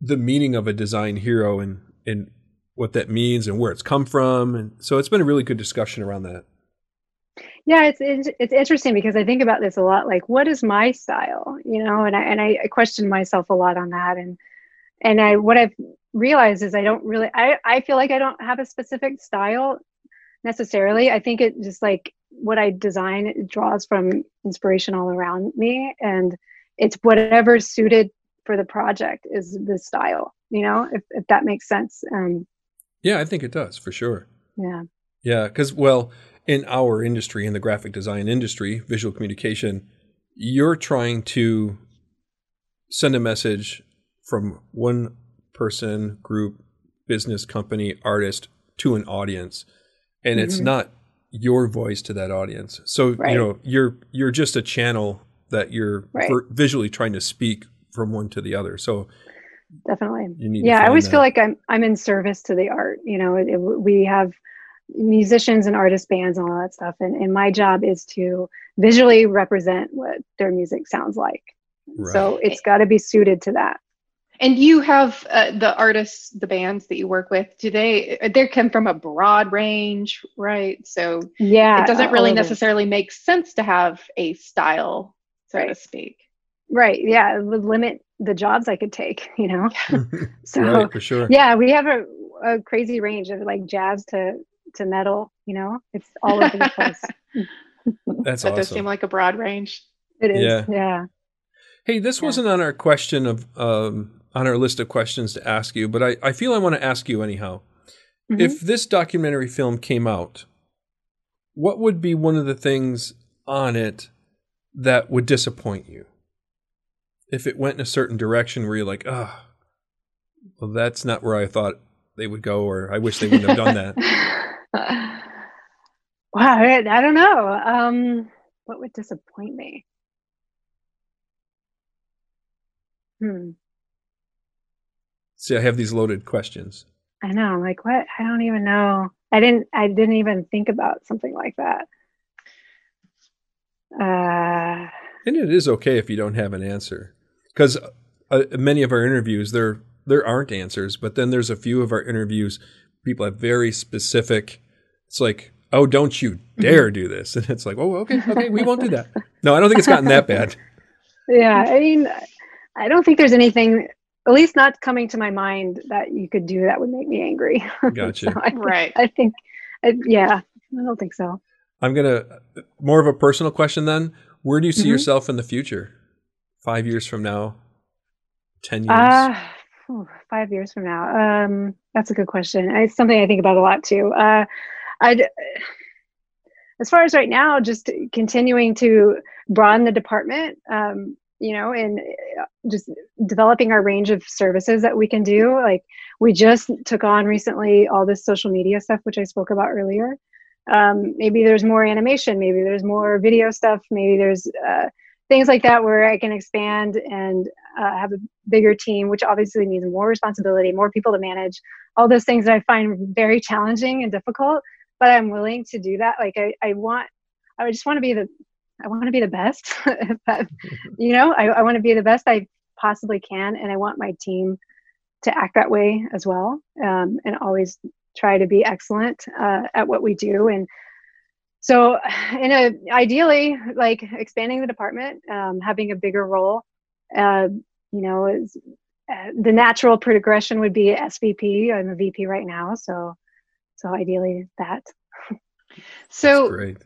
the meaning of a design hero and and what that means and where it's come from and so it's been a really good discussion around that yeah, it's, it's it's interesting because I think about this a lot. Like, what is my style? You know, and I and I question myself a lot on that. And and I what I've realized is I don't really. I I feel like I don't have a specific style necessarily. I think it just like what I design it draws from inspiration all around me, and it's whatever suited for the project is the style. You know, if if that makes sense. Um, yeah, I think it does for sure. Yeah. Yeah, because well, in our industry, in the graphic design industry, visual communication, you're trying to send a message from one person, group, business, company, artist to an audience. And mm-hmm. it's not your voice to that audience. So, right. you know, you're you're just a channel that you're right. visually trying to speak from one to the other. So definitely. yeah, I always that. feel like I'm I'm in service to the art. You know, it, it, we have musicians and artist bands and all that stuff. And, and my job is to visually represent what their music sounds like. Right. So it's got to be suited to that. And you have uh, the artists, the bands that you work with. Do they? They come from a broad range, right? So yeah, it doesn't really necessarily make sense to have a style, so right. to speak. Right. Yeah, it would limit the jobs I could take. You know. so right, for sure. Yeah, we have a, a crazy range of like jazz to to metal. You know, it's all over the place. That's that awesome. does seem like a broad range. It is. Yeah. yeah. Hey, this yeah. wasn't on our question of um, on our list of questions to ask you, but I, I feel I want to ask you anyhow. Mm-hmm. If this documentary film came out, what would be one of the things on it that would disappoint you? If it went in a certain direction where you're like, oh, well, that's not where I thought they would go, or I wish they wouldn't have done that. wow, I, I don't know. Um, what would disappoint me? Hmm. See, I have these loaded questions. I know. I'm like, what? I don't even know. I didn't. I didn't even think about something like that. Uh, and it is okay if you don't have an answer, because uh, many of our interviews there there aren't answers, but then there's a few of our interviews people have very specific it's like, oh, don't you dare do this. And it's like, oh, okay, okay, we won't do that. No, I don't think it's gotten that bad. Yeah, I mean, I don't think there's anything at least not coming to my mind that you could do that would make me angry. Gotcha. So I, Right. I think, I, yeah, I don't think so. I'm gonna more of a personal question then. Where do you see Mhm. yourself in the future? Five years from now, ten years. Uh, five years from now. Um, that's a good question. It's something I think about a lot too. Uh, I'd, as far as right now, just continuing to broaden the department, um, you know, and uh, just developing our range of services that we can do. Like we just took on recently all this social media stuff, which I spoke about earlier. Um, maybe there's more animation, maybe there's more video stuff, maybe there's uh, things like that where I can expand and uh, have a bigger team, which obviously means more responsibility, more people to manage, all those things that I find very challenging and difficult. But I'm willing to do that. Like I, I want, I just want to be the, I want to be the best. That- you know, I, I want to be the best I possibly can, and I want my team to act that way as well, um, and always try to be excellent uh, at what we do. And so, in a ideally, like expanding the department, um, having a bigger role, uh, you know, is uh, the natural progression would be SVP. I'm a VP right now, so so ideally that. So Great.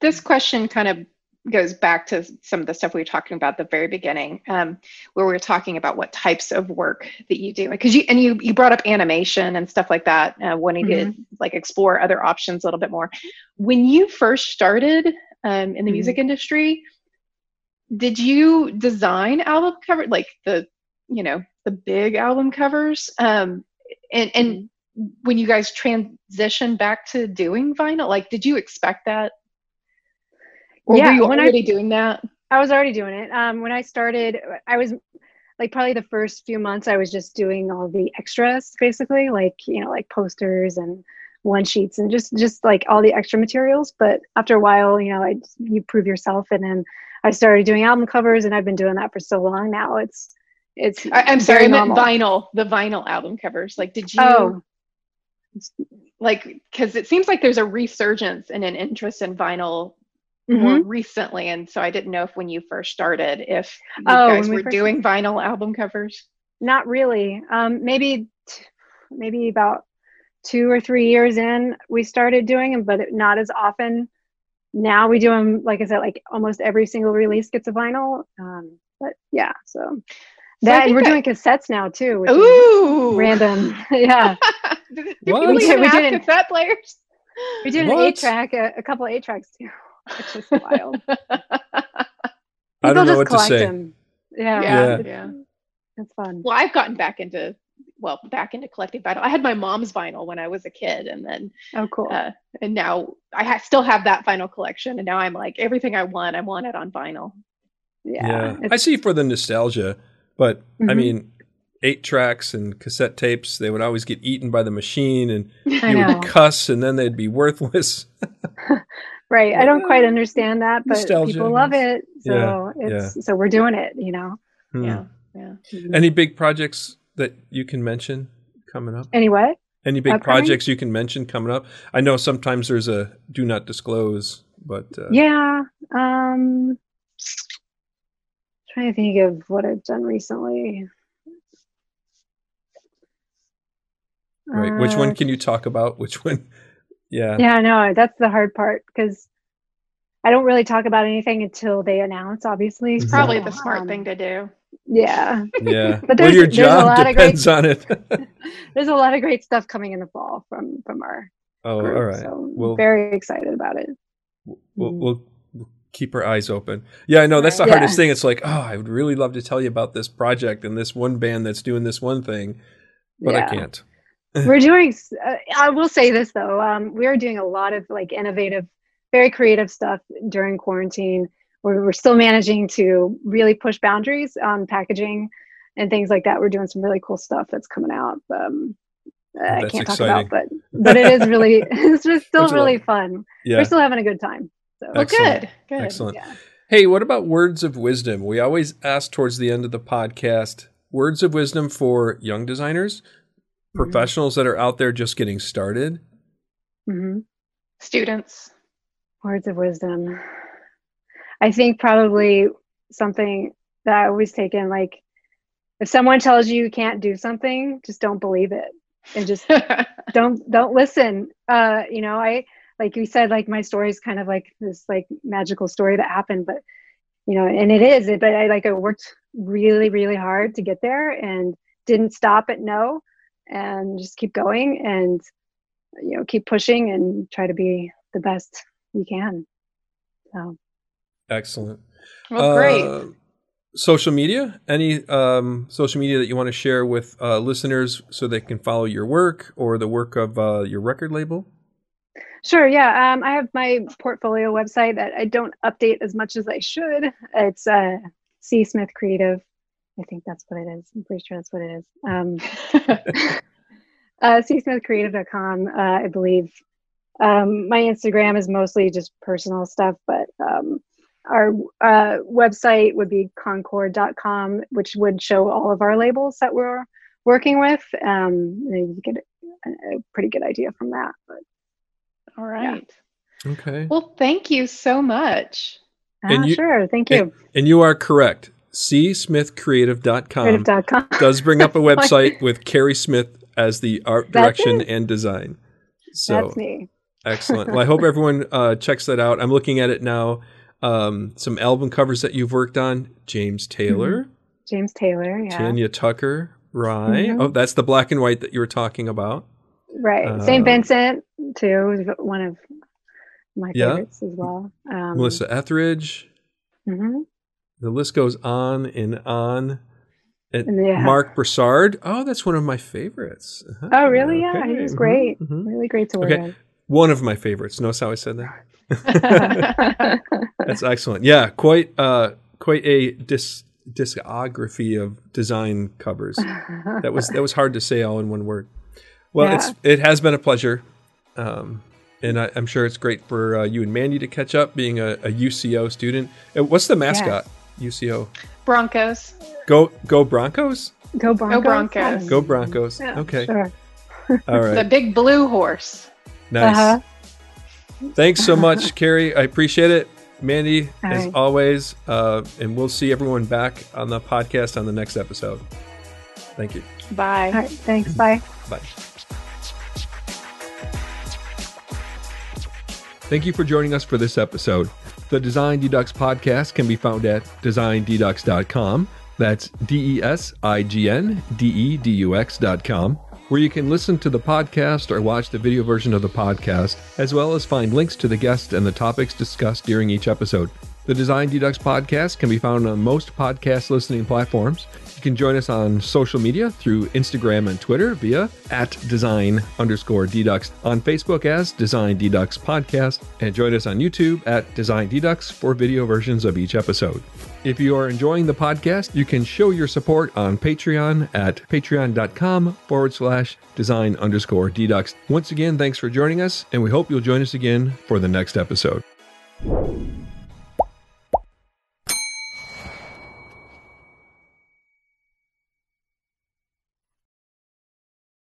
this question kind of goes back to some of the stuff we were talking about at the very beginning, um, where we were talking about what types of work that you do. Because you and you you brought up animation and stuff like that, uh, wanting to like explore other options a little bit more. When you first started um, in the Mhm. music industry, did you design album cover like the you know the big album covers? Um, and and when you guys transitioned back to doing vinyl, like did you expect that? Or Yeah, were you when I- already doing that? I was already doing it. Um, when I started, I was like probably the first few months I was just doing all the extras, basically, like you know, like posters and one sheets and just just like all the extra materials. But after a while, you know, I you prove yourself, and then I started doing album covers, and I've been doing that for so long now. It's it's. I, I'm sorry, I meant vinyl, the vinyl album covers. Like, did you Oh, like because it seems like there's a resurgence and an interest in vinyl more mhm. recently, and so I didn't know if when you first started, if you Oh, guys we were doing vinyl album covers. not really. Um, maybe t- maybe about two or three years in, we started doing them, but not as often. Now we do them, like I said, like almost every single release gets a vinyl. Um, but yeah, so that and we're that- doing cassettes now too, which Ooh, random. yeah, Do people We even did- we have did it- cassette players? we did an What? eight track, a, a couple eight tracks too, which is wild. I don't know People just what to collect say. them. Yeah, yeah, it's, yeah. it's fun. Well, I've gotten back into well, back into collecting vinyl. I had my mom's vinyl when I was a kid, and then Oh, cool. uh, and now I ha- still have that vinyl collection. And now I'm like everything I want, I want it on vinyl. yeah, Yeah, I see for the nostalgia, but I Mhm. mean, eight tracks and cassette tapes, they would always get eaten by the machine and you would cuss and then they'd be worthless. Right. I don't quite understand that, but Nostalgia, people love it. So Yeah, it's so we're doing it, you know. Hmm. Yeah, yeah. Any big projects that you can mention coming up? Anyway, Any big Upcoming? projects you can mention coming up? I know sometimes there's a do not disclose, but uh, yeah. Um trying to think of what I've done recently. right. Which Uh, one can you talk about? Which one? Yeah. Yeah, no, that's the hard part because I don't really talk about anything until they announce, obviously. It's probably So, the smart um, thing to do. Yeah. Yeah. But well, there's- your there's a job lot of great- depends on it. There's a lot of great stuff coming in the fall from from our oh, group. all right. So Well- very excited about it. We'll we'll keep our eyes open. Yeah, I know that's the Right. hardest thing. It's like, oh, I would really love to tell you about this project and this one band that's doing this one thing, but I can't. we're doing uh, i will say this though um, we are doing a lot of like innovative very creative stuff during quarantine we're, we're still managing to really push boundaries on packaging and things like that we're doing some really cool stuff that's coming out um, uh, i That's can't talk about but but it is really it's just still That's a lot. really fun Yeah. we're still having a good time so Well, Excellent. good, good. Excellent. yeah Hey, what about words of wisdom? We always ask towards the end of the podcast words of wisdom for young designers, Mm-hmm. professionals that are out there just getting started. hmm Students. Words of wisdom. I think probably something that I always take in, like if someone tells you you can't do something, just don't believe it and just don't don't listen. Uh, you know, I like you said, like my story is kind of like this like magical story that happened, but you know, and it is. But I like I worked really really hard to get there and didn't stop at no, and just keep going and you know keep pushing and try to be the best you can. So excellent. Well, great. Uh, social media any um, social media that you want to share with uh, listeners so they can follow your work or the work of uh, your record label sure yeah um, i have my portfolio website that i don't update as much as i should. It's uh, c. Smith creative. I think that's what it is. I'm pretty sure that's what it is. Um, uh, csmithcreative.com uh, i believe. Um, my instagram is mostly just personal stuff but um, our uh, website would be concord.com, which would show all of our labels that we're working with. Um, you get a, a, pretty good idea from that. But all right. Yeah. Okay. Well, thank you so much. Ah, you, sure. Thank you. And, and you are correct. csmithcreative.com Creative.com. does bring up a website with Carrie Smith as the art direction and design. So that's me. excellent. Well, I hope everyone uh, checks that out. I'm looking at it now um, some album covers that you've worked on James Taylor, mm-hmm. James Taylor, yeah. Tanya Tucker, Rhye. Mm-hmm. Oh, that's the black and white that you were talking about. Right. Uh, St. Vincent, too, one of my favorites as well. Um, Melissa Etheridge. Mm-hmm. The list goes on and on. And yeah. Marc Broussard. Oh, that's one of my favorites. Uh-huh. Oh, really? Okay. Yeah, he's great. Mm-hmm. Really great to work okay. with. One of my favorites. Notice how I said that? That's excellent. Yeah, quite uh, quite a dis- discography of design covers. That was that was hard to say all in one word. Well, yeah. it's it has been a pleasure, um, and I, am sure it's great for uh, you and Mandy to catch up, being a, a UCO student. Uh, what's the mascot? Yeah. UCO Broncos. Go go Broncos. Go Broncos. Go Broncos. Go Broncos. Yeah, okay. Sure. all right. The big blue horse. Nice. Uh-huh. Thanks so much, Carrie. I appreciate it. Mandy, All as right. always. Uh, and we'll see everyone back on the podcast on the next episode. Thank you. Bye. All right, thanks. Bye. Bye. Thank you for joining us for this episode. The Design Dedux podcast can be found at designdedux.com. That's D E S I G N D E D U X.com where you can listen to the podcast or watch the video version of the podcast, as well as find links to the guests and the topics discussed during each episode. The Design Dedux podcast can be found on most podcast listening platforms. You can join us on social media through Instagram and Twitter via at design underscore dedux, on Facebook as Design Dedux Podcast, and join us on YouTube at Design Dedux for video versions of each episode. If you are enjoying the podcast, you can show your support on Patreon at patreon.com forward slash design underscore dedux. Once again, thanks for joining us, and we hope you'll join us again for the next episode.